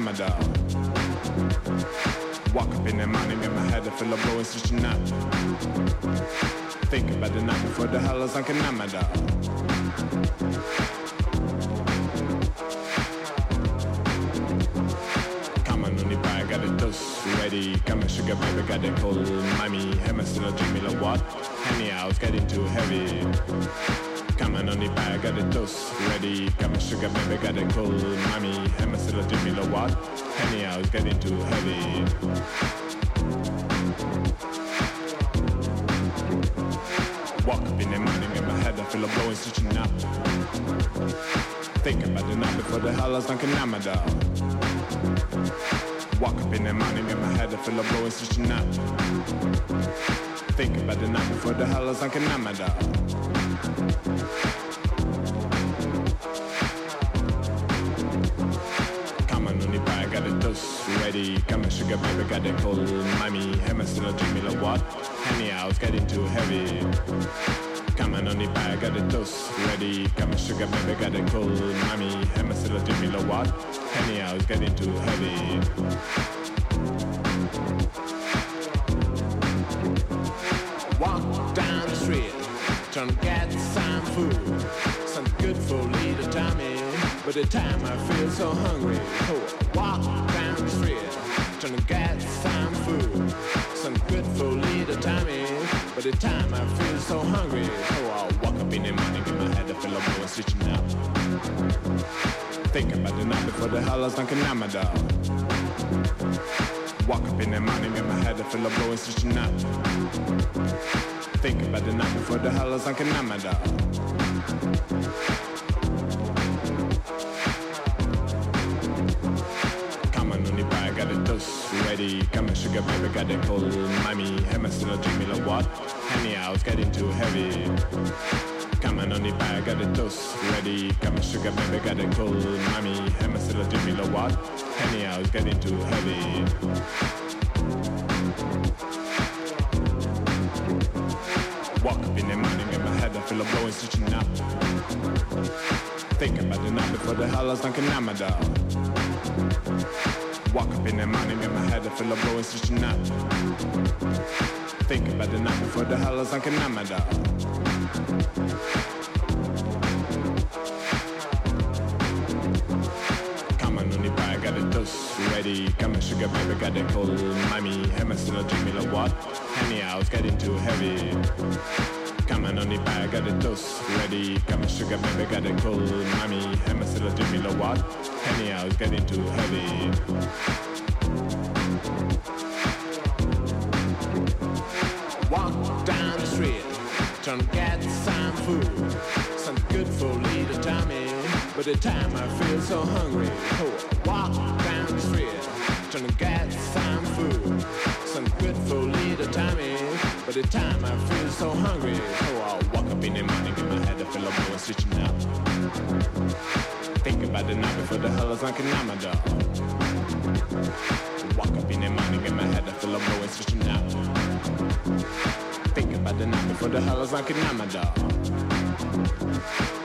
I an Amador. Walk up in the morning and my head full of blowing, switching up. Think about the night before the hell I was like an Amador. Come too heavy. Walk up in the morning in my head I feel a blowing, switching up. Think about the night before the hell I was like an Amador. Walk up in the morning in my head I feel a blowing, switching up. Think about the night before the hell I was an Amador. Come Sugar baby, got the cold. Mommy, still a drink me like what? Henny, I was getting too heavy. Walk down the street, trying to get some food. Some good food, little Tommy. But the time I feel so hungry. Oh, walk down the street, trying to get some food. Some good food, little Tommy. But the time I feel so hungry. Oh, I walk up in the morning in my head, I feel I'm switching up. Think about the night before the hell I was like an Amador. Walk up in the morning in my head, I feel like blowing, switching up. Think about the night before the hell I was. Come on, only buy, got the dose ready. Come on, sugar baby, got the cold. Mommy, hammer still drink me like what? Henny, I was getting too heavy. Come on, only buy, got the toast ready. Come on, sugar baby, got the cold. Mommy, hammer still drink me like what? Henny, I was getting too heavy. Walk up in the morning and my head I feel a blowing, switching up. Think about the night before the hell I was like an Amador. Walk up in the morning and my head I feel a blowing, switching up. Think about the night before the was like an Amador. Come on, only buy, got the dose ready. Come on, sugar baby, got the cold. Mommy, hammer still drink me like what? Henny, I was getting too heavy. Come on, only buy, got the dose ready. Come on, sugar baby, got the cold. Mommy, hammer still drink me like what? Henny, I was getting too heavy. To get some food. Some good food, little Tommy. But the time I feel so hungry. Oh, walk down the street, trying to get some food. Some good food, little Tommy. But the time I feel so hungry. Oh, I walk up in the morning in my head, I feel like I'm switching up. Think about the night before the hell is like an Amador. Walk up in the morning in my head, I feel like I'm switching up. Think about the night before the hell is like an Amador.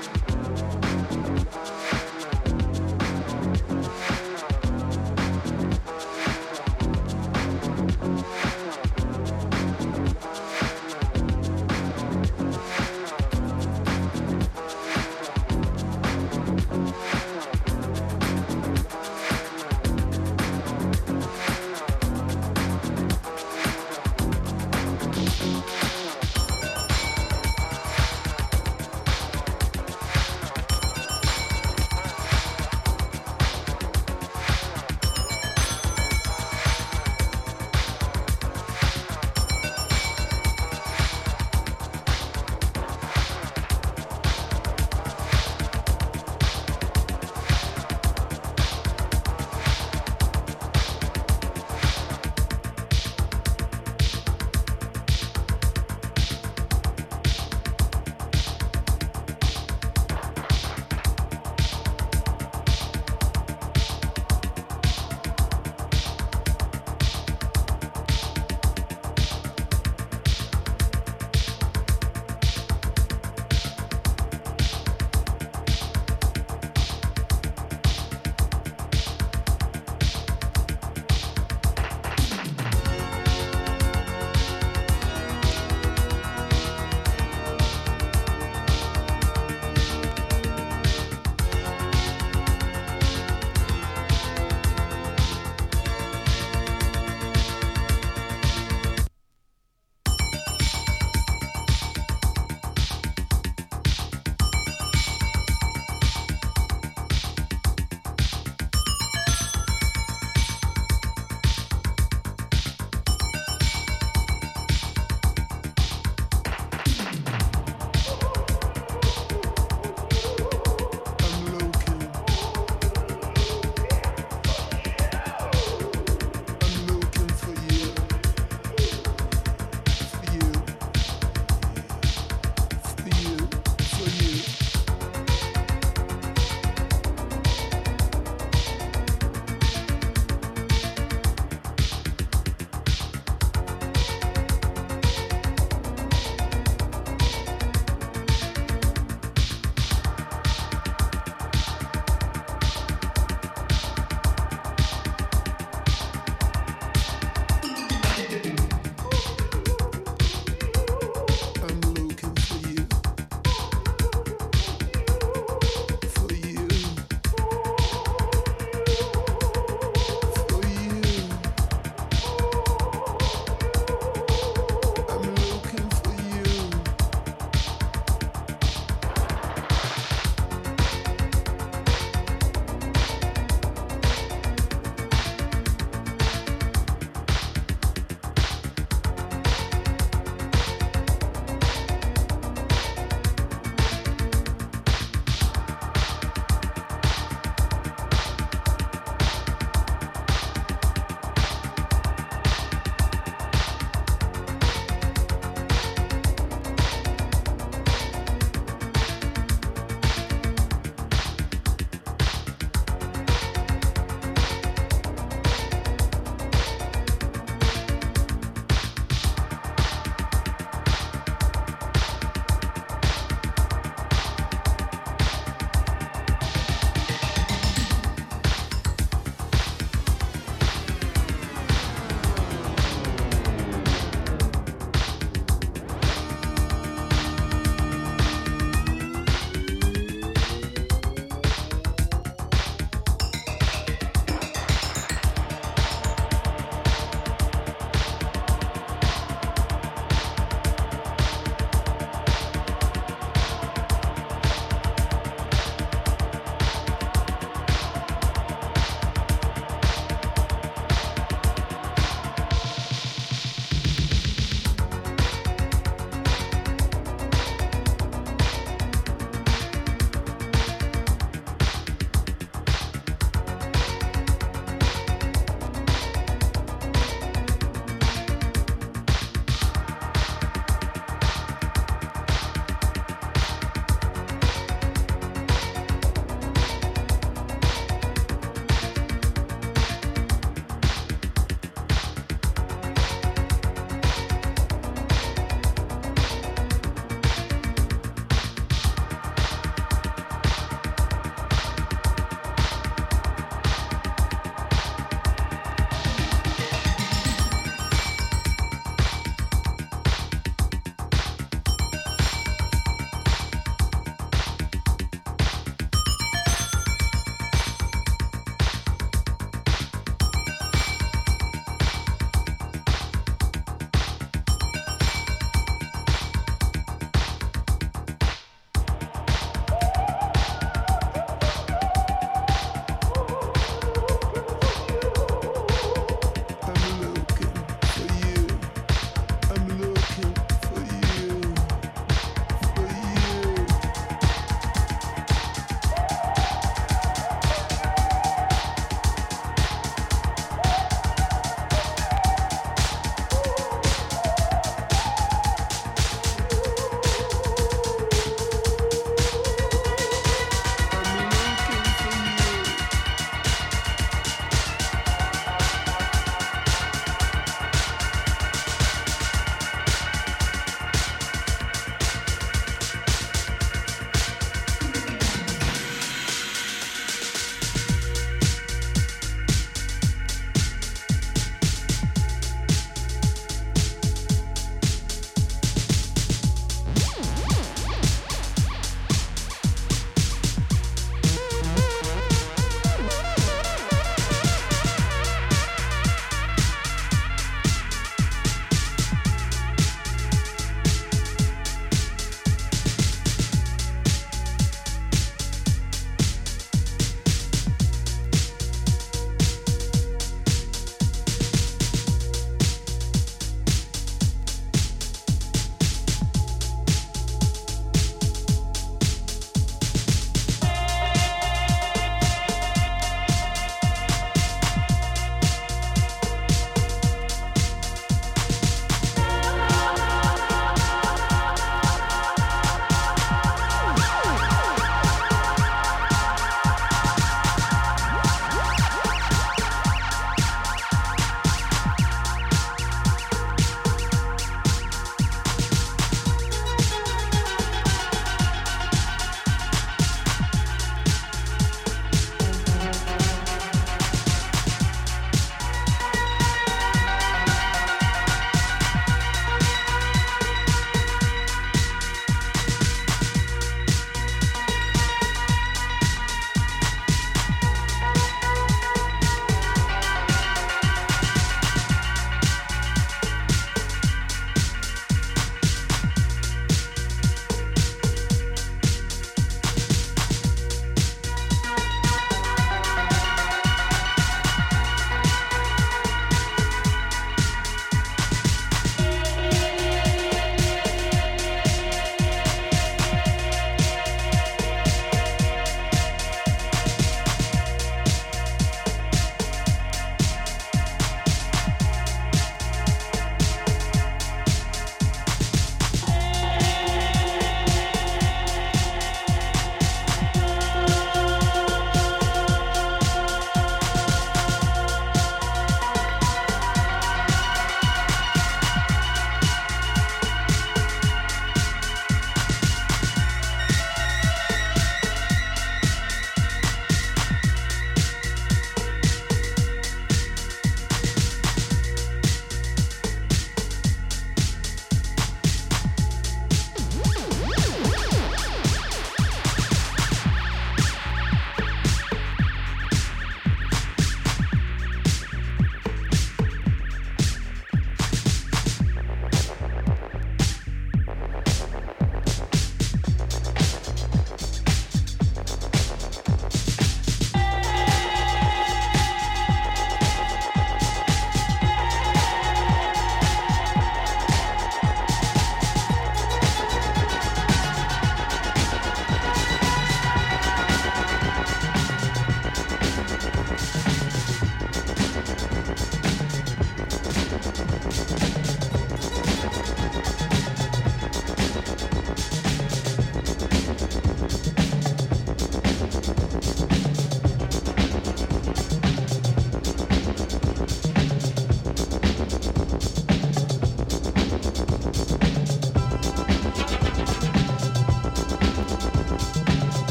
you.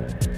Bye.